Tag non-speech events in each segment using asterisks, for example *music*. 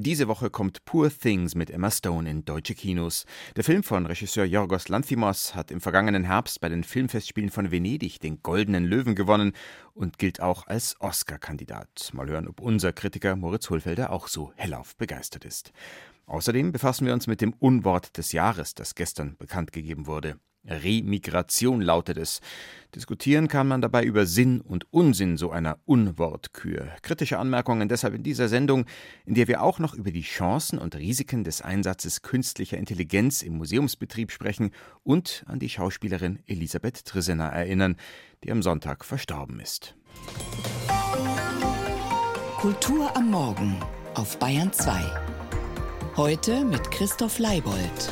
Diese Woche kommt Poor Things mit Emma Stone in deutsche Kinos. Der Film von Regisseur Yorgos Lanthimos hat im vergangenen Herbst bei den Filmfestspielen von Venedig den Goldenen Löwen gewonnen und gilt auch als Oscar-Kandidat. Mal hören, ob unser Kritiker Moritz Hohlfelder auch so hellauf begeistert ist. Außerdem befassen wir uns mit dem Unwort des Jahres, das gestern bekannt gegeben wurde. Remigration lautet es. Diskutieren kann man dabei über Sinn und Unsinn so einer Unwortkür. Kritische Anmerkungen deshalb in dieser Sendung, in der wir auch noch über die Chancen und Risiken des Einsatzes künstlicher Intelligenz im Museumsbetrieb sprechen und an die Schauspielerin Elisabeth Trisener erinnern, die am Sonntag verstorben ist. Kultur am Morgen auf Bayern 2. Heute mit Christoph Leibold.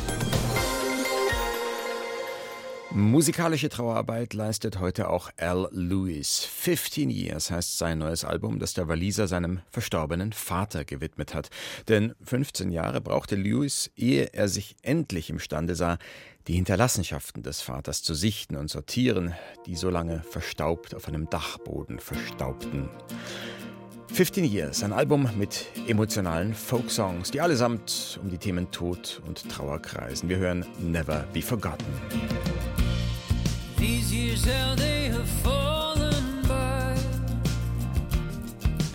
Musikalische Trauerarbeit leistet heute auch Al Lewis. 15 Years heißt sein neues Album, das der Waliser seinem verstorbenen Vater gewidmet hat. Denn 15 Jahre brauchte Lewis, ehe er sich endlich imstande sah, die Hinterlassenschaften des Vaters zu sichten und sortieren, die so lange verstaubt auf einem Dachboden verstaubten. 15 Years, ein Album mit emotionalen Folksongs, die allesamt um die Themen Tod und Trauer kreisen. Wir hören Never Be Forgotten. These years, how they have fallen by.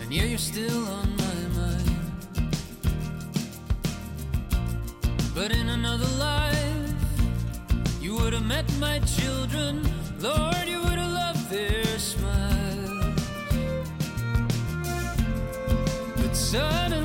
And yeah, you're still on my mind. But in another life, you would have met my children. Lord, you But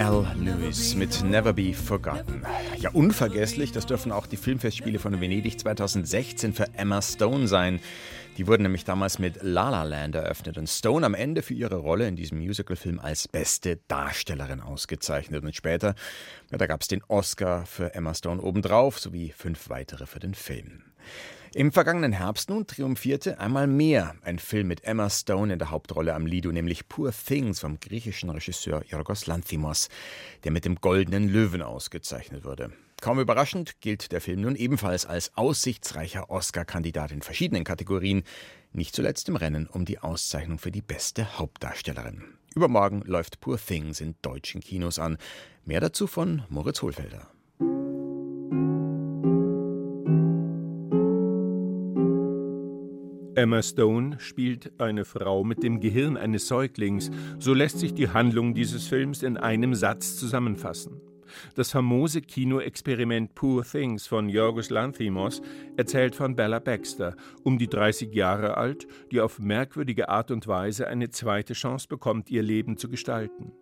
Al Lewis mit Never Be Forgotten. Ja, unvergesslich, das dürfen auch die Filmfestspiele von Venedig 2016 für Emma Stone sein. Die wurden nämlich damals mit La La Land eröffnet und Stone am Ende für ihre Rolle in diesem Musicalfilm als beste Darstellerin ausgezeichnet. Und später, ja, da gab es den Oscar für Emma Stone obendrauf sowie fünf weitere für den Film. Im vergangenen Herbst nun triumphierte einmal mehr ein Film mit Emma Stone in der Hauptrolle am Lido, nämlich Poor Things vom griechischen Regisseur Yorgos Lanthimos, der mit dem Goldenen Löwen ausgezeichnet wurde. Kaum überraschend gilt der Film nun ebenfalls als aussichtsreicher Oscar-Kandidat in verschiedenen Kategorien, nicht zuletzt im Rennen um die Auszeichnung für die beste Hauptdarstellerin. Übermorgen läuft Poor Things in deutschen Kinos an. Mehr dazu von Moritz Hohlfelder. Emma Stone spielt eine Frau mit dem Gehirn eines Säuglings. So lässt sich die Handlung dieses Films in einem Satz zusammenfassen. Das famose Kinoexperiment Poor Things von Yorgos Lanthimos erzählt von Bella Baxter, um die 30 Jahre alt, die auf merkwürdige Art und Weise eine zweite Chance bekommt, ihr Leben zu gestalten.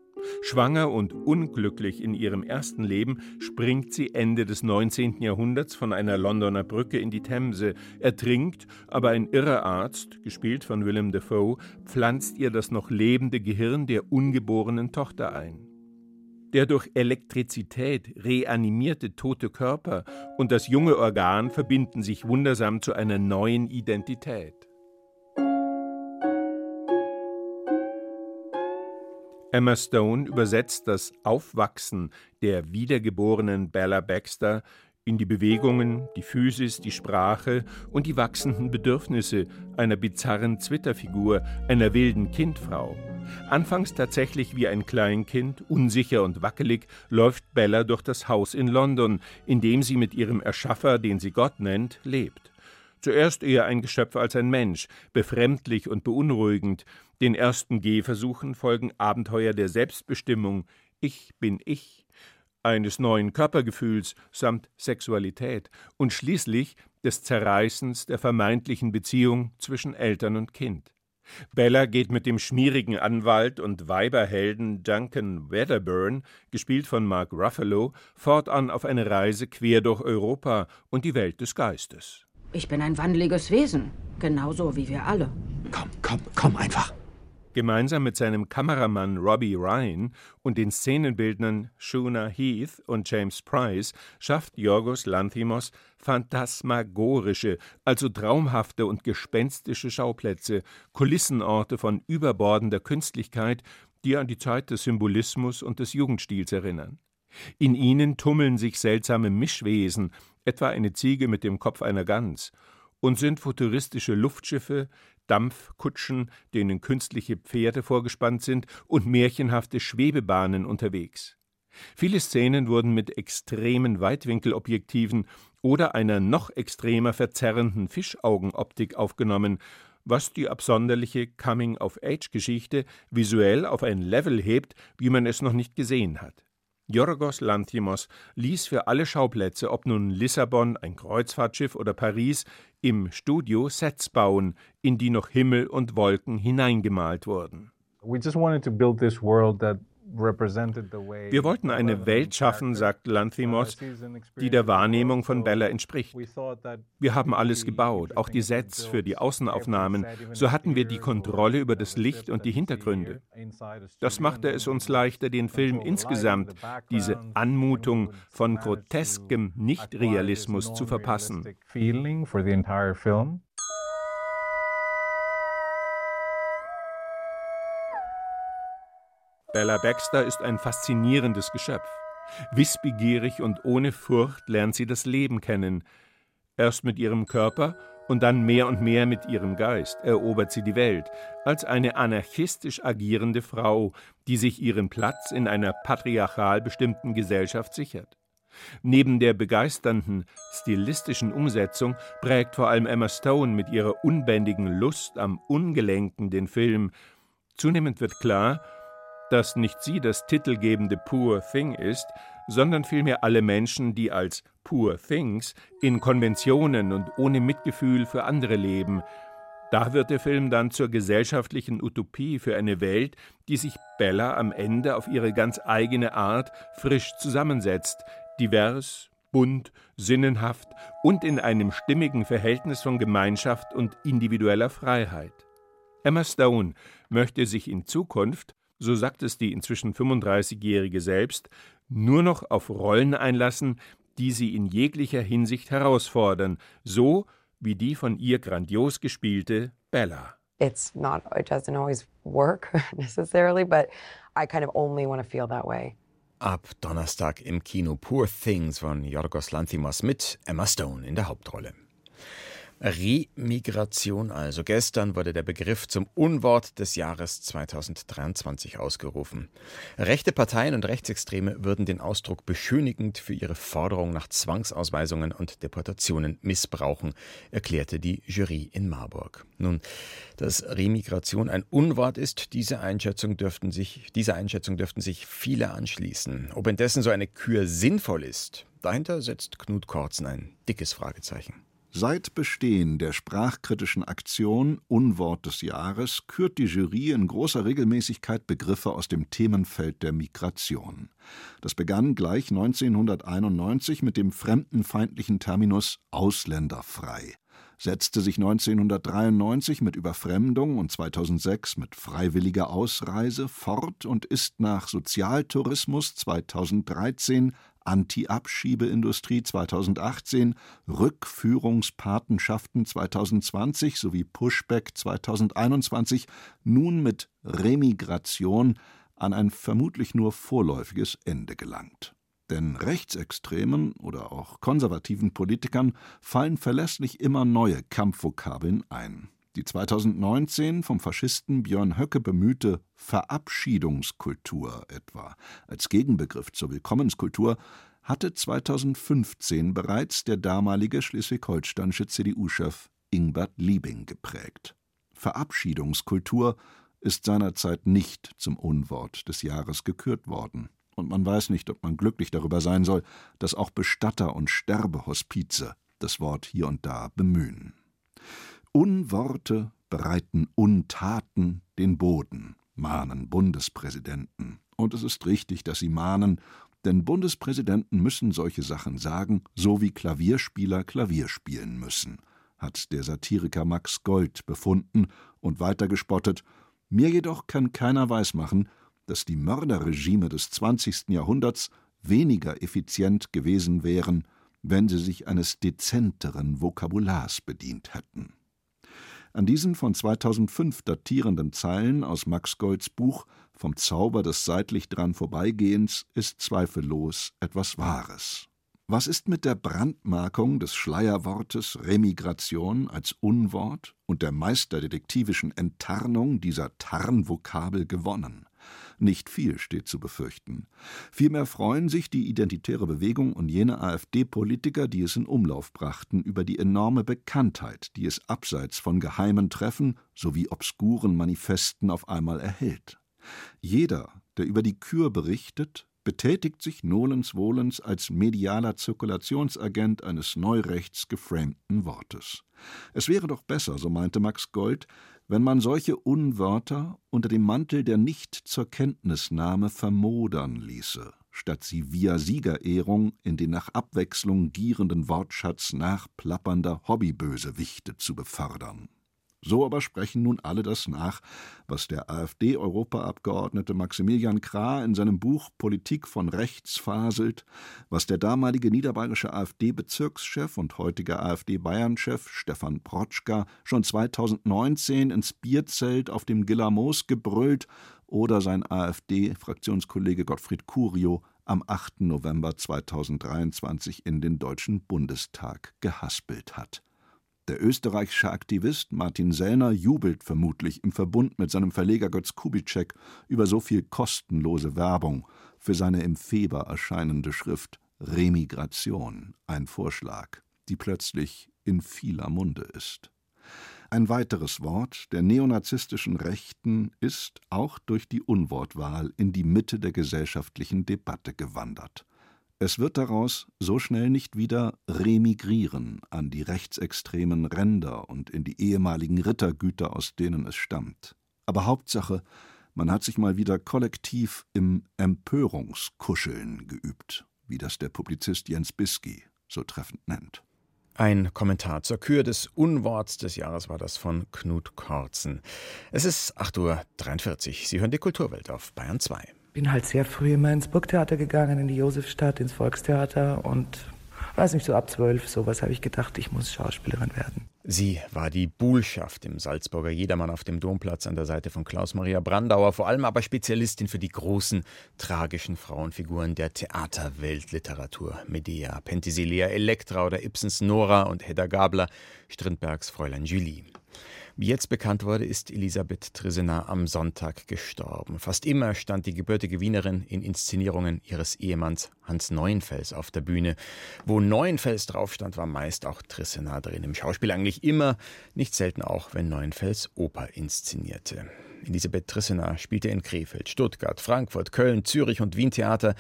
Schwanger und unglücklich in ihrem ersten Leben springt sie Ende des 19. Jahrhunderts von einer Londoner Brücke in die Themse, ertrinkt, aber ein irrer Arzt, gespielt von Willem Dafoe, pflanzt ihr das noch lebende Gehirn der ungeborenen Tochter ein. Der durch Elektrizität reanimierte tote Körper und das junge Organ verbinden sich wundersam zu einer neuen Identität. Emma Stone übersetzt das Aufwachsen der wiedergeborenen Bella Baxter in die Bewegungen, die Physis, die Sprache und die wachsenden Bedürfnisse einer bizarren Zwitterfigur, einer wilden Kindfrau. Anfangs tatsächlich wie ein Kleinkind, unsicher und wackelig, läuft Bella durch das Haus in London, in dem sie mit ihrem Erschaffer, den sie Gott nennt, lebt. Zuerst eher ein Geschöpf als ein Mensch, befremdlich und beunruhigend. Den ersten Gehversuchen folgen Abenteuer der Selbstbestimmung. Ich bin ich, eines neuen Körpergefühls samt Sexualität und schließlich des Zerreißens der vermeintlichen Beziehung zwischen Eltern und Kind. Bella geht mit dem schmierigen Anwalt und Weiberhelden Duncan Wedderburn, gespielt von Mark Ruffalo, fortan auf eine Reise quer durch Europa und die Welt des Geistes. Ich bin ein wandeliges Wesen, genauso wie wir alle. Komm, komm, komm einfach. Gemeinsam mit seinem Kameramann Robbie Ryan und den Szenenbildnern Shuna Heath und James Price schafft Yorgos Lanthimos phantasmagorische, also traumhafte und gespenstische Schauplätze, Kulissenorte von überbordender Künstlichkeit, die an die Zeit des Symbolismus und des Jugendstils erinnern. In ihnen tummeln sich seltsame Mischwesen, etwa eine Ziege mit dem Kopf einer Gans, und sind futuristische Luftschiffe, Dampfkutschen, denen künstliche Pferde vorgespannt sind, und märchenhafte Schwebebahnen unterwegs. Viele Szenen wurden mit extremen Weitwinkelobjektiven oder einer noch extremer verzerrenden Fischaugenoptik aufgenommen, was die absonderliche Coming-of-Age-Geschichte visuell auf ein Level hebt, wie man es noch nicht gesehen hat. Yorgos Lanthimos ließ für alle Schauplätze, ob nun Lissabon, ein Kreuzfahrtschiff oder Paris, im Studio Sets bauen, in die noch Himmel und Wolken hineingemalt wurden. We just wanted to build this world that wir wollten eine Welt schaffen, sagt Lanthimos, die der Wahrnehmung von Bella entspricht. Wir haben alles gebaut, auch die Sets für die Außenaufnahmen. So hatten wir die Kontrolle über das Licht und die Hintergründe. Das machte es uns leichter, den Film insgesamt, diese Anmutung von groteskem Nichtrealismus zu verpassen. Bella Baxter ist ein faszinierendes Geschöpf. Wissbegierig und ohne Furcht lernt sie das Leben kennen. Erst mit ihrem Körper und dann mehr und mehr mit ihrem Geist erobert sie die Welt, als eine anarchistisch agierende Frau, die sich ihren Platz in einer patriarchal bestimmten Gesellschaft sichert. Neben der begeisternden stilistischen Umsetzung prägt vor allem Emma Stone mit ihrer unbändigen Lust am Ungelenken den Film. Zunehmend wird klar, dass nicht sie das titelgebende Poor Thing ist, sondern vielmehr alle Menschen, die als Poor Things in Konventionen und ohne Mitgefühl für andere leben. Da wird der Film dann zur gesellschaftlichen Utopie für eine Welt, die sich Bella am Ende auf ihre ganz eigene Art frisch zusammensetzt, divers, bunt, sinnenhaft und in einem stimmigen Verhältnis von Gemeinschaft und individueller Freiheit. Emma Stone möchte sich in Zukunft so sagt es die inzwischen 35-Jährige selbst, nur noch auf Rollen einlassen, die sie in jeglicher Hinsicht herausfordern, so wie die von ihr grandios gespielte Bella. It's not, it doesn't always work *laughs* necessarily, but I kind of only want to feel that way. Ab Donnerstag im Kino Poor Things von Yorgos Lanthimos mit Emma Stone in der Hauptrolle. Remigration also. Gestern wurde der Begriff zum Unwort des Jahres 2023 ausgerufen. Rechte Parteien und Rechtsextreme würden den Ausdruck beschönigend für ihre Forderung nach Zwangsausweisungen und Deportationen missbrauchen, erklärte die Jury in Marburg. Nun, dass Remigration ein Unwort ist, diese Einschätzung dürften sich, dieser Einschätzung dürften sich viele anschließen. Ob indessen so eine Kür sinnvoll ist, dahinter setzt Knut Korzen ein dickes Fragezeichen. Seit Bestehen der sprachkritischen Aktion Unwort des Jahres kürt die Jury in großer Regelmäßigkeit Begriffe aus dem Themenfeld der Migration. Das begann gleich 1991 mit dem fremdenfeindlichen Terminus ausländerfrei, setzte sich 1993 mit Überfremdung und 2006 mit freiwilliger Ausreise fort und ist nach Sozialtourismus 2013 Anti-Abschiebeindustrie 2018, Rückführungspatenschaften 2020 sowie Pushback 2021 nun mit Remigration an ein vermutlich nur vorläufiges Ende gelangt. Denn rechtsextremen oder auch konservativen Politikern fallen verlässlich immer neue Kampfvokabeln ein. Die 2019 vom Faschisten Björn Höcke bemühte Verabschiedungskultur etwa als Gegenbegriff zur Willkommenskultur hatte 2015 bereits der damalige schleswig-holsteinische CDU-Chef Ingbert Liebing geprägt. Verabschiedungskultur ist seinerzeit nicht zum Unwort des Jahres gekürt worden. Und man weiß nicht, ob man glücklich darüber sein soll, dass auch Bestatter und Sterbehospize das Wort hier und da bemühen. Unworte bereiten Untaten den Boden, mahnen Bundespräsidenten. Und es ist richtig, dass sie mahnen, denn Bundespräsidenten müssen solche Sachen sagen, so wie Klavierspieler Klavier spielen müssen, hat der Satiriker Max Gold befunden und weiter gespottet, mir jedoch kann keiner weismachen, dass die Mörderregime des 20. Jahrhunderts weniger effizient gewesen wären, wenn sie sich eines dezenteren Vokabulars bedient hätten. An diesen von 2005 datierenden Zeilen aus Max Golds Buch Vom Zauber des seitlich dran Vorbeigehens ist zweifellos etwas Wahres. Was ist mit der Brandmarkung des Schleierwortes Remigration als Unwort und der meisterdetektivischen Enttarnung dieser Tarnvokabel gewonnen? Nicht viel steht zu befürchten. Vielmehr freuen sich die Identitäre Bewegung und jene AfD-Politiker, die es in Umlauf brachten, über die enorme Bekanntheit, die es abseits von geheimen Treffen sowie obskuren Manifesten auf einmal erhält. Jeder, der über die Kür berichtet, betätigt sich nolens wohlens als medialer Zirkulationsagent eines neurechts geframten Wortes. Es wäre doch besser, so meinte Max Gold, wenn man solche Unwörter unter dem Mantel der nicht zur Kenntnisnahme vermodern ließe, statt sie via Siegerehrung in den nach Abwechslung gierenden Wortschatz nachplappernder Hobbybösewichte zu befördern. So aber sprechen nun alle das nach, was der AfD-Europaabgeordnete Maximilian Krah in seinem Buch Politik von rechts faselt, was der damalige niederbayerische AfD-Bezirkschef und heutige AfD-Bayern-Chef Stefan Protschka schon 2019 ins Bierzelt auf dem Gillermoos gebrüllt oder sein AfD-Fraktionskollege Gottfried Curio am 8. November 2023 in den Deutschen Bundestag gehaspelt hat. Der österreichische Aktivist Martin Sellner jubelt vermutlich im Verbund mit seinem Verleger Götz Kubitschek über so viel kostenlose Werbung für seine im Feber erscheinende Schrift Remigration, ein Vorschlag, die plötzlich in vieler Munde ist. Ein weiteres Wort der neonazistischen Rechten ist auch durch die Unwortwahl in die Mitte der gesellschaftlichen Debatte gewandert. Es wird daraus so schnell nicht wieder remigrieren an die rechtsextremen Ränder und in die ehemaligen Rittergüter, aus denen es stammt. Aber Hauptsache, man hat sich mal wieder kollektiv im Empörungskuscheln geübt, wie das der Publizist Jens Bisky so treffend nennt. Ein Kommentar zur Kür des Unworts des Jahres war das von Knut Korzen. Es ist 8.43 Uhr. Sie hören die Kulturwelt auf Bayern 2 bin halt sehr früh immer ins Burgtheater gegangen, in die Josefstadt, ins Volkstheater und weiß nicht, so ab zwölf, sowas habe ich gedacht, ich muss Schauspielerin werden. Sie war die Buhlschaft im Salzburger Jedermann auf dem Domplatz an der Seite von Klaus-Maria Brandauer, vor allem aber Spezialistin für die großen, tragischen Frauenfiguren der Theaterweltliteratur. Medea, Penthesilea, Elektra oder Ibsens Nora und Hedda Gabler, Strindbergs Fräulein Julie. Wie jetzt bekannt wurde, ist Elisabeth Trisenar am Sonntag gestorben. Fast immer stand die gebürtige Wienerin in Inszenierungen ihres Ehemanns Hans Neuenfels auf der Bühne. Wo Neuenfels drauf stand, war meist auch Trisenar drin. Im Schauspiel eigentlich immer, nicht selten auch, wenn Neuenfels Oper inszenierte. Elisabeth Trissener spielte in Krefeld, Stuttgart, Frankfurt, Köln, Zürich und Wien Theater,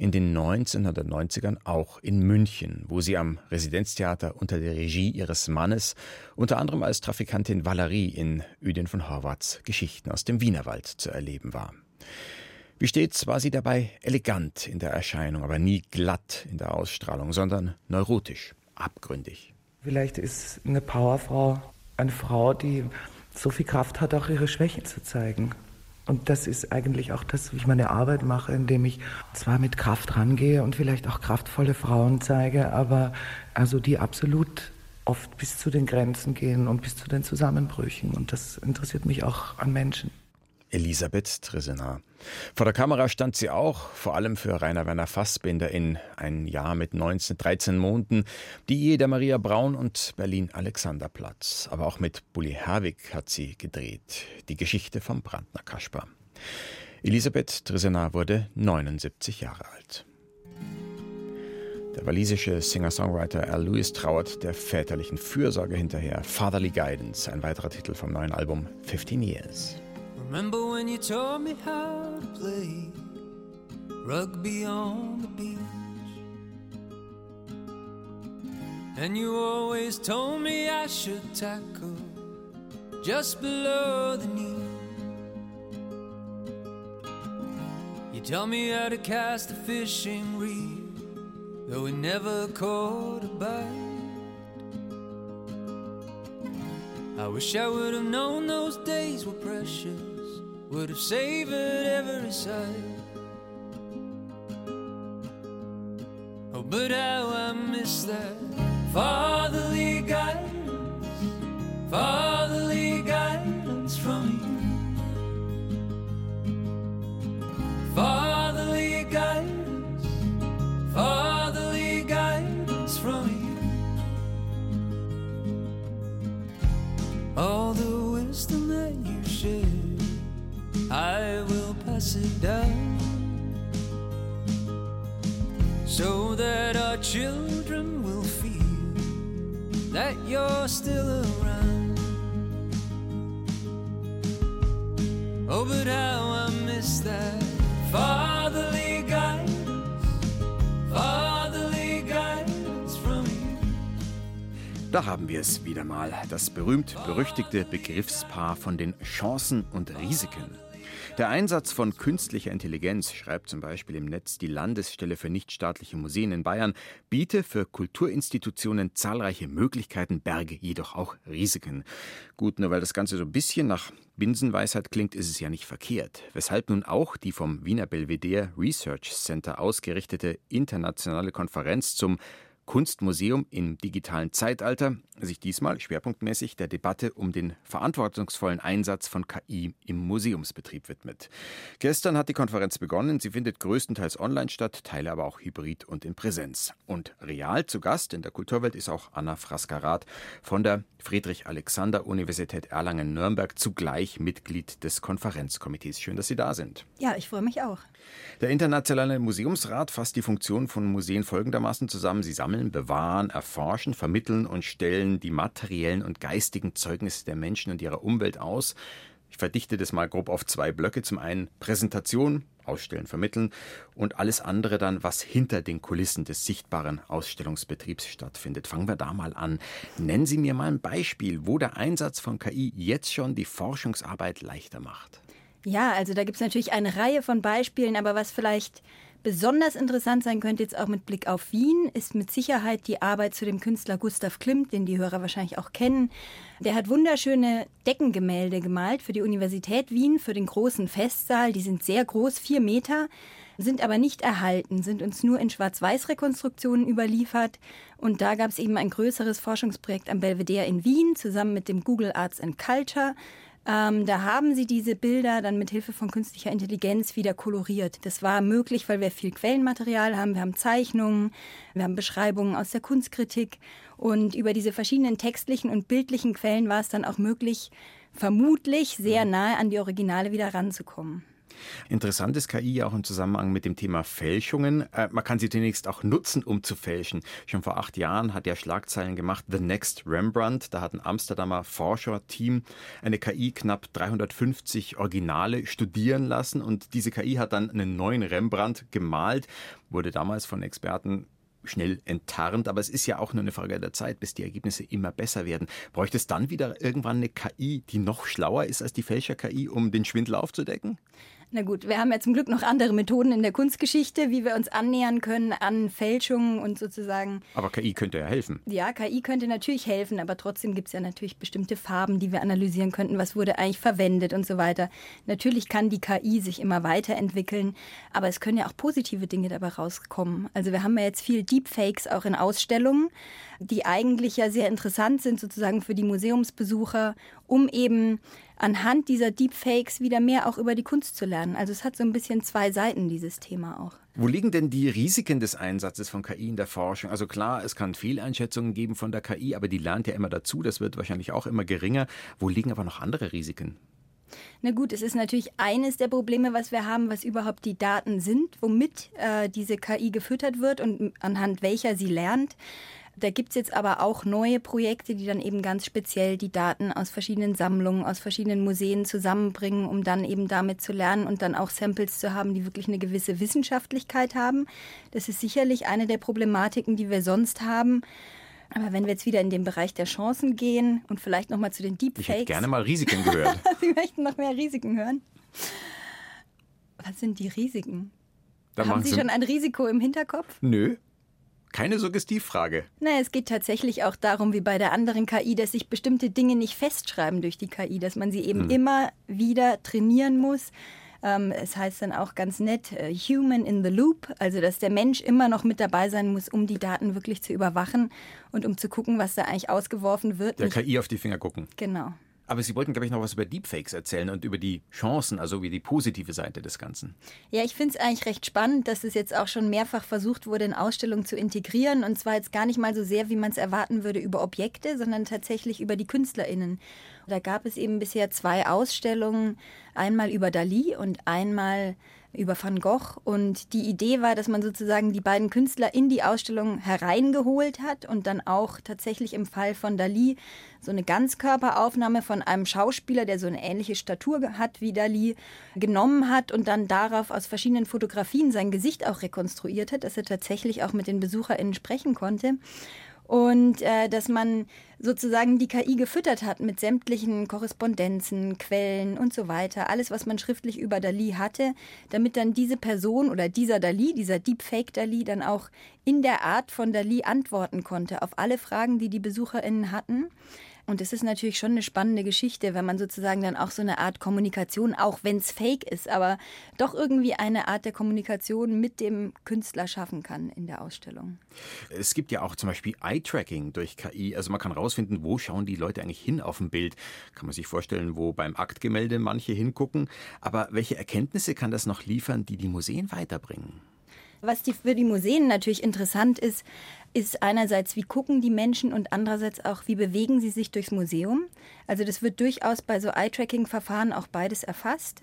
in den 1990ern auch in München, wo sie am Residenztheater unter der Regie ihres Mannes unter anderem als Trafikantin Valerie in Ödin von Horvaths Geschichten aus dem Wienerwald zu erleben war. Wie stets war sie dabei elegant in der Erscheinung, aber nie glatt in der Ausstrahlung, sondern neurotisch, abgründig. Vielleicht ist eine Powerfrau eine Frau, die so viel Kraft hat, auch ihre Schwächen zu zeigen. Und das ist eigentlich auch das, wie ich meine Arbeit mache, indem ich zwar mit Kraft rangehe und vielleicht auch kraftvolle Frauen zeige, aber also die absolut oft bis zu den Grenzen gehen und bis zu den Zusammenbrüchen. Und das interessiert mich auch an Menschen. Elisabeth Trisenar. Vor der Kamera stand sie auch, vor allem für Rainer Werner Fassbinder in Ein Jahr mit 19, 13 Monden, die Ehe der Maria Braun und Berlin Alexanderplatz. Aber auch mit Bully Herwig hat sie gedreht. Die Geschichte vom Brandner Kasper. Elisabeth Trisenar wurde 79 Jahre alt. Der walisische Singer-Songwriter Al Lewis trauert der väterlichen Fürsorge hinterher. Fatherly Guidance, ein weiterer Titel vom neuen Album 15 Years. Remember when you taught me how to play rugby on the beach? And you always told me I should tackle just below the knee. You tell me how to cast a fishing reel, though we never caught a bite. I wish I would have known those days were precious would have savored every sight. Oh, but how I miss that fatherly guidance, fatherly guidance from you. Fatherly guidance, fatherly guidance from you. All the wisdom that you share I will pass it down so that our children will feel that you're still around. Oh, but how I miss that fatherly guidance, fatherly guidance from you. Da haben wir es wieder mal, das berühmt-berüchtigte Begriffspaar von den Chancen und Risiken. Der Einsatz von künstlicher Intelligenz, schreibt zum Beispiel im Netz die Landesstelle für nichtstaatliche Museen in Bayern, biete für Kulturinstitutionen zahlreiche Möglichkeiten, berge jedoch auch Risiken. Gut, nur weil das Ganze so ein bisschen nach Binsenweisheit klingt, ist es ja nicht verkehrt. Weshalb nun auch die vom Wiener Belvedere Research Center ausgerichtete internationale Konferenz zum Kunstmuseum im digitalen Zeitalter sich diesmal schwerpunktmäßig der Debatte um den verantwortungsvollen Einsatz von KI im Museumsbetrieb widmet. Gestern hat die Konferenz begonnen. Sie findet größtenteils online statt, Teile aber auch hybrid und in Präsenz. Und real zu Gast in der Kulturwelt ist auch Anna Fraskarath von der Friedrich-Alexander-Universität Erlangen-Nürnberg, zugleich Mitglied des Konferenzkomitees. Schön, dass Sie da sind. Ja, ich freue mich auch. Der Internationale Museumsrat fasst die Funktion von Museen folgendermaßen zusammen. Sie sammeln, bewahren, erforschen, vermitteln und stellen die materiellen und geistigen Zeugnisse der Menschen und ihrer Umwelt aus. Ich verdichte das mal grob auf zwei Blöcke. Zum einen Präsentation, Ausstellen, Vermitteln und alles andere dann, was hinter den Kulissen des sichtbaren Ausstellungsbetriebs stattfindet. Fangen wir da mal an. Nennen Sie mir mal ein Beispiel, wo der Einsatz von KI jetzt schon die Forschungsarbeit leichter macht. Ja, also da gibt es natürlich eine Reihe von Beispielen, aber was vielleicht besonders interessant sein könnte, jetzt auch mit Blick auf Wien, ist mit Sicherheit die Arbeit zu dem Künstler Gustav Klimt, den die Hörer wahrscheinlich auch kennen. Der hat wunderschöne Deckengemälde gemalt für die Universität Wien, für den großen Festsaal. Die sind sehr groß, vier Meter sind aber nicht erhalten, sind uns nur in Schwarz-Weiß-Rekonstruktionen überliefert. Und da gab es eben ein größeres Forschungsprojekt am Belvedere in Wien zusammen mit dem Google Arts and Culture. Ähm, da haben sie diese Bilder dann mit Hilfe von künstlicher Intelligenz wieder koloriert. Das war möglich, weil wir viel Quellenmaterial haben. Wir haben Zeichnungen, wir haben Beschreibungen aus der Kunstkritik und über diese verschiedenen textlichen und bildlichen Quellen war es dann auch möglich, vermutlich sehr nahe an die Originale wieder ranzukommen. Interessant ist KI auch im Zusammenhang mit dem Thema Fälschungen. Äh, man kann sie zunächst auch nutzen, um zu fälschen. Schon vor acht Jahren hat er Schlagzeilen gemacht, The Next Rembrandt. Da hat ein Amsterdamer Forscherteam eine KI knapp 350 Originale studieren lassen und diese KI hat dann einen neuen Rembrandt gemalt, wurde damals von Experten schnell enttarnt, aber es ist ja auch nur eine Frage der Zeit, bis die Ergebnisse immer besser werden. Bräuchte es dann wieder irgendwann eine KI, die noch schlauer ist als die Fälscher-KI, um den Schwindel aufzudecken? Na gut, wir haben ja zum Glück noch andere Methoden in der Kunstgeschichte, wie wir uns annähern können an Fälschungen und sozusagen. Aber KI könnte ja helfen. Ja, KI könnte natürlich helfen, aber trotzdem gibt es ja natürlich bestimmte Farben, die wir analysieren könnten, was wurde eigentlich verwendet und so weiter. Natürlich kann die KI sich immer weiterentwickeln, aber es können ja auch positive Dinge dabei rauskommen. Also wir haben ja jetzt viel Deepfakes auch in Ausstellungen, die eigentlich ja sehr interessant sind sozusagen für die Museumsbesucher, um eben anhand dieser Deepfakes wieder mehr auch über die Kunst zu lernen. Also es hat so ein bisschen zwei Seiten, dieses Thema auch. Wo liegen denn die Risiken des Einsatzes von KI in der Forschung? Also klar, es kann Fehleinschätzungen geben von der KI, aber die lernt ja immer dazu, das wird wahrscheinlich auch immer geringer. Wo liegen aber noch andere Risiken? Na gut, es ist natürlich eines der Probleme, was wir haben, was überhaupt die Daten sind, womit äh, diese KI gefüttert wird und anhand welcher sie lernt. Da gibt es jetzt aber auch neue Projekte, die dann eben ganz speziell die Daten aus verschiedenen Sammlungen, aus verschiedenen Museen zusammenbringen, um dann eben damit zu lernen und dann auch Samples zu haben, die wirklich eine gewisse Wissenschaftlichkeit haben. Das ist sicherlich eine der Problematiken, die wir sonst haben. Aber wenn wir jetzt wieder in den Bereich der Chancen gehen und vielleicht nochmal zu den Deepfakes. Ich hätte gerne mal Risiken gehört. *laughs* Sie möchten noch mehr Risiken hören? Was sind die Risiken? Dann Haben Sie schon ein Risiko im Hinterkopf? Nö. Keine Suggestivfrage. Na, es geht tatsächlich auch darum, wie bei der anderen KI, dass sich bestimmte Dinge nicht festschreiben durch die KI, dass man sie eben hm. immer wieder trainieren muss. Ähm, es heißt dann auch ganz nett, äh, Human in the Loop, also dass der Mensch immer noch mit dabei sein muss, um die Daten wirklich zu überwachen und um zu gucken, was da eigentlich ausgeworfen wird. Der KI auf die Finger gucken. Genau. Aber Sie wollten, glaube ich, noch was über Deepfakes erzählen und über die Chancen, also über die positive Seite des Ganzen. Ja, ich finde es eigentlich recht spannend, dass es jetzt auch schon mehrfach versucht wurde, in Ausstellungen zu integrieren. Und zwar jetzt gar nicht mal so sehr, wie man es erwarten würde, über Objekte, sondern tatsächlich über die KünstlerInnen. Da gab es eben bisher zwei Ausstellungen, einmal über Dali und einmal über Van Gogh. Und die Idee war, dass man sozusagen die beiden Künstler in die Ausstellung hereingeholt hat und dann auch tatsächlich im Fall von Dali so eine Ganzkörperaufnahme von einem Schauspieler, der so eine ähnliche Statur hat wie Dali, genommen hat und dann darauf aus verschiedenen Fotografien sein Gesicht auch rekonstruiert hat, dass er tatsächlich auch mit den BesucherInnen sprechen konnte und äh, dass man sozusagen die KI gefüttert hat mit sämtlichen Korrespondenzen, Quellen und so weiter, alles, was man schriftlich über Dali hatte, damit dann diese Person oder dieser Dali, dieser Deepfake Dali, dann auch in der Art von Dali antworten konnte auf alle Fragen, die die BesucherInnen hatten. Und es ist natürlich schon eine spannende Geschichte, wenn man sozusagen dann auch so eine Art Kommunikation, auch wenn es fake ist, aber doch irgendwie eine Art der Kommunikation mit dem Künstler schaffen kann in der Ausstellung. Es gibt ja auch zum Beispiel Eye-Tracking durch KI. Also man kann rausfinden, wo schauen die Leute eigentlich hin auf dem Bild. Kann man sich vorstellen, wo beim Aktgemälde manche hingucken. Aber welche Erkenntnisse kann das noch liefern, die die Museen weiterbringen? Was die, für die Museen natürlich interessant ist, ist einerseits, wie gucken die Menschen und andererseits auch, wie bewegen sie sich durchs Museum. Also das wird durchaus bei so Eye-Tracking-Verfahren auch beides erfasst.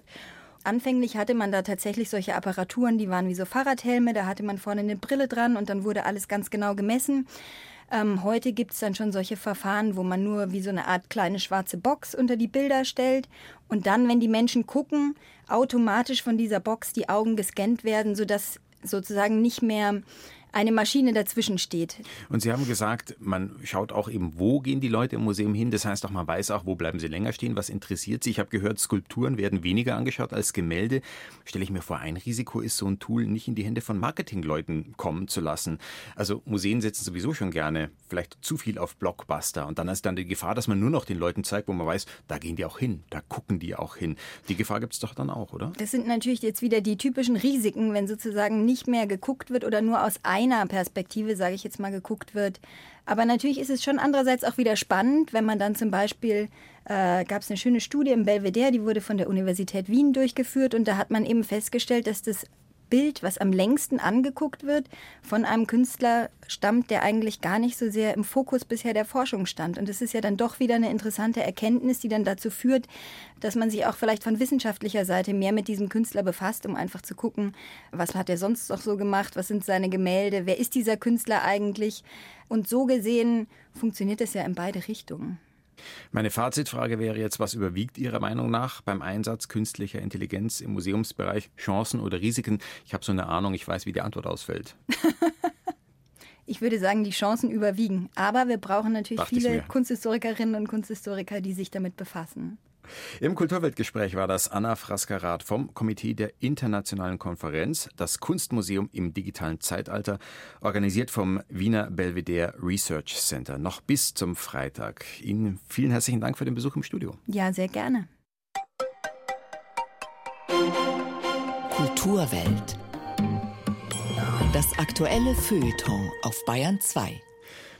Anfänglich hatte man da tatsächlich solche Apparaturen, die waren wie so Fahrradhelme, da hatte man vorne eine Brille dran und dann wurde alles ganz genau gemessen. Ähm, heute gibt es dann schon solche Verfahren, wo man nur wie so eine Art kleine schwarze Box unter die Bilder stellt und dann, wenn die Menschen gucken, automatisch von dieser Box die Augen gescannt werden, sodass sozusagen nicht mehr eine Maschine dazwischen steht. Und Sie haben gesagt, man schaut auch eben, wo gehen die Leute im Museum hin. Das heißt auch, man weiß auch, wo bleiben sie länger stehen, was interessiert sie. Ich habe gehört, Skulpturen werden weniger angeschaut als Gemälde. Stelle ich mir vor, ein Risiko ist, so ein Tool nicht in die Hände von Marketingleuten kommen zu lassen. Also Museen setzen sowieso schon gerne vielleicht zu viel auf Blockbuster. Und dann ist dann die Gefahr, dass man nur noch den Leuten zeigt, wo man weiß, da gehen die auch hin, da gucken die auch hin. Die Gefahr gibt es doch dann auch, oder? Das sind natürlich jetzt wieder die typischen Risiken, wenn sozusagen nicht mehr geguckt wird oder nur aus einem einer Perspektive, sage ich jetzt mal, geguckt wird. Aber natürlich ist es schon andererseits auch wieder spannend, wenn man dann zum Beispiel, äh, gab es eine schöne Studie im Belvedere, die wurde von der Universität Wien durchgeführt und da hat man eben festgestellt, dass das Bild, was am längsten angeguckt wird, von einem Künstler stammt, der eigentlich gar nicht so sehr im Fokus bisher der Forschung stand. Und das ist ja dann doch wieder eine interessante Erkenntnis, die dann dazu führt, dass man sich auch vielleicht von wissenschaftlicher Seite mehr mit diesem Künstler befasst, um einfach zu gucken, was hat er sonst noch so gemacht, was sind seine Gemälde, wer ist dieser Künstler eigentlich. Und so gesehen funktioniert das ja in beide Richtungen. Meine Fazitfrage wäre jetzt, was überwiegt Ihrer Meinung nach beim Einsatz künstlicher Intelligenz im Museumsbereich? Chancen oder Risiken? Ich habe so eine Ahnung, ich weiß, wie die Antwort ausfällt. *laughs* Ich würde sagen, die Chancen überwiegen. Aber wir brauchen natürlich Dacht viele Kunsthistorikerinnen und Kunsthistoriker, die sich damit befassen. Im Kulturweltgespräch war das Anna Fraskerath vom Komitee der Internationalen Konferenz, das Kunstmuseum im digitalen Zeitalter, organisiert vom Wiener Belvedere Research Center, noch bis zum Freitag. Ihnen vielen herzlichen Dank für den Besuch im Studio. Ja, sehr gerne. Kulturwelt. Das aktuelle Feuilleton auf Bayern 2.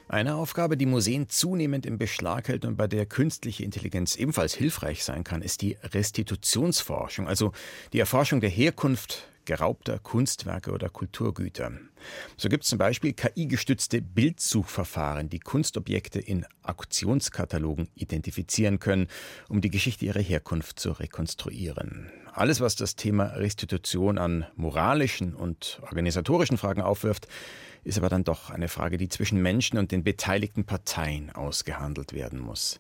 Eine Aufgabe, die Museen zunehmend im Beschlag hält und bei der künstliche Intelligenz ebenfalls hilfreich sein kann, ist die Restitutionsforschung, also die Erforschung der Herkunft geraubter Kunstwerke oder Kulturgüter. So gibt es zum Beispiel KI-gestützte Bildsuchverfahren, die Kunstobjekte in Auktionskatalogen identifizieren können, um die Geschichte ihrer Herkunft zu rekonstruieren. Alles, was das Thema Restitution an moralischen und organisatorischen Fragen aufwirft, ist aber dann doch eine Frage, die zwischen Menschen und den beteiligten Parteien ausgehandelt werden muss.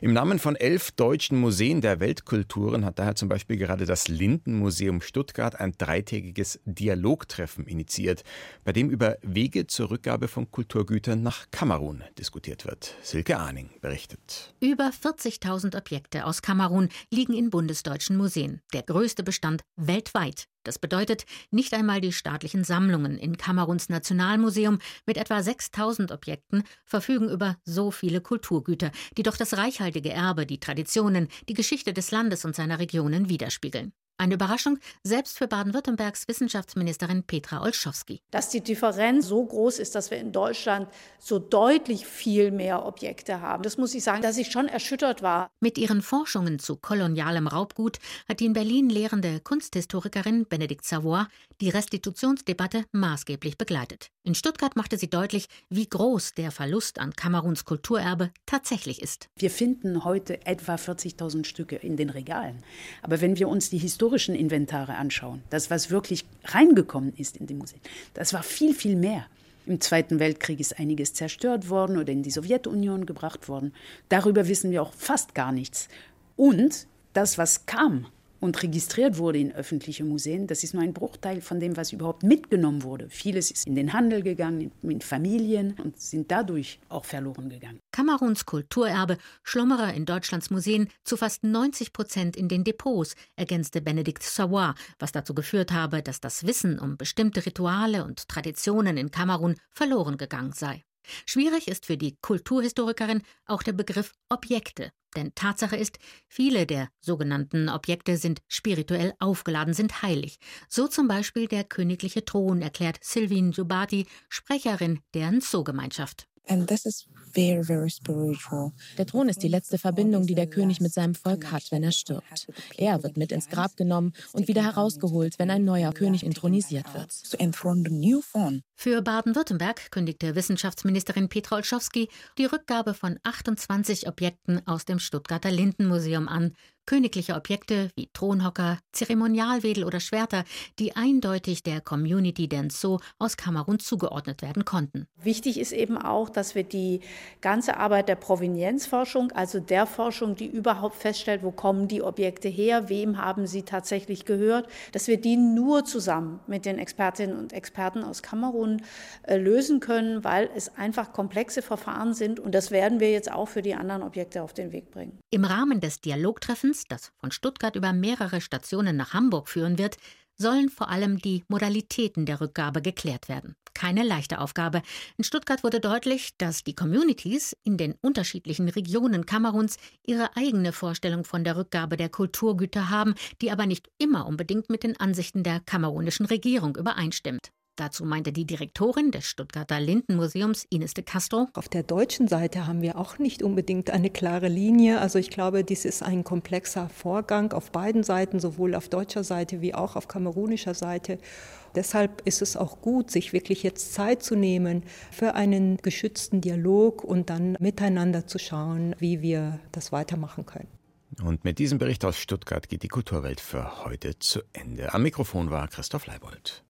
Im Namen von elf deutschen Museen der Weltkulturen hat daher zum Beispiel gerade das Lindenmuseum Stuttgart ein dreitägiges Dialogtreffen initiiert, bei dem über Wege zur Rückgabe von Kulturgütern nach Kamerun diskutiert wird. Silke Ahning berichtet. Über 40.000 Objekte aus Kamerun liegen in bundesdeutschen Museen, der größte Bestand weltweit. Das bedeutet, nicht einmal die staatlichen Sammlungen in Kameruns Nationalmuseum mit etwa 6000 Objekten verfügen über so viele Kulturgüter, die doch das reichhaltige Erbe, die Traditionen, die Geschichte des Landes und seiner Regionen widerspiegeln. Eine Überraschung, selbst für Baden-Württembergs Wissenschaftsministerin Petra Olschowski. Dass die Differenz so groß ist, dass wir in Deutschland so deutlich viel mehr Objekte haben, das muss ich sagen, dass ich schon erschüttert war. Mit ihren Forschungen zu kolonialem Raubgut hat die in Berlin lehrende Kunsthistorikerin Benedikt Savoy die Restitutionsdebatte maßgeblich begleitet. In Stuttgart machte sie deutlich, wie groß der Verlust an Kameruns Kulturerbe tatsächlich ist. Wir finden heute etwa 40.000 Stücke in den Regalen. Aber wenn wir uns die historischen Inventare anschauen, das, was wirklich reingekommen ist in die Museen, das war viel, viel mehr. Im Zweiten Weltkrieg ist einiges zerstört worden oder in die Sowjetunion gebracht worden. Darüber wissen wir auch fast gar nichts. Und das, was kam, und registriert wurde in öffentliche Museen, das ist nur ein Bruchteil von dem, was überhaupt mitgenommen wurde. Vieles ist in den Handel gegangen, in Familien und sind dadurch auch verloren gegangen. Kameruns Kulturerbe schlummere in Deutschlands Museen zu fast 90 Prozent in den Depots, ergänzte Benedikt Savoy, was dazu geführt habe, dass das Wissen um bestimmte Rituale und Traditionen in Kamerun verloren gegangen sei. Schwierig ist für die Kulturhistorikerin auch der Begriff Objekte, denn Tatsache ist, viele der sogenannten Objekte sind spirituell aufgeladen, sind heilig. So zum Beispiel der königliche Thron, erklärt Sylvine Jubati, Sprecherin der Nzo-Gemeinschaft. Der Thron ist die letzte Verbindung, die der König mit seinem Volk hat, wenn er stirbt. Er wird mit ins Grab genommen und wieder herausgeholt, wenn ein neuer König intronisiert wird. Für Baden-Württemberg kündigte Wissenschaftsministerin Petra Olschowski die Rückgabe von 28 Objekten aus dem Stuttgarter Lindenmuseum an, Königliche Objekte wie Thronhocker, Zeremonialwedel oder Schwerter, die eindeutig der Community Denso aus Kamerun zugeordnet werden konnten. Wichtig ist eben auch, dass wir die ganze Arbeit der Provenienzforschung, also der Forschung, die überhaupt feststellt, wo kommen die Objekte her, wem haben sie tatsächlich gehört, dass wir die nur zusammen mit den Expertinnen und Experten aus Kamerun äh, lösen können, weil es einfach komplexe Verfahren sind und das werden wir jetzt auch für die anderen Objekte auf den Weg bringen. Im Rahmen des Dialogtreffens Netz, das von Stuttgart über mehrere Stationen nach Hamburg führen wird, sollen vor allem die Modalitäten der Rückgabe geklärt werden. Keine leichte Aufgabe. In Stuttgart wurde deutlich, dass die Communities in den unterschiedlichen Regionen Kameruns ihre eigene Vorstellung von der Rückgabe der Kulturgüter haben, die aber nicht immer unbedingt mit den Ansichten der kamerunischen Regierung übereinstimmt. Dazu meinte die Direktorin des Stuttgarter Lindenmuseums, Ines de Castro. Auf der deutschen Seite haben wir auch nicht unbedingt eine klare Linie. Also ich glaube, dies ist ein komplexer Vorgang auf beiden Seiten, sowohl auf deutscher Seite wie auch auf kamerunischer Seite. Deshalb ist es auch gut, sich wirklich jetzt Zeit zu nehmen für einen geschützten Dialog und dann miteinander zu schauen, wie wir das weitermachen können. Und mit diesem Bericht aus Stuttgart geht die Kulturwelt für heute zu Ende. Am Mikrofon war Christoph Leibold.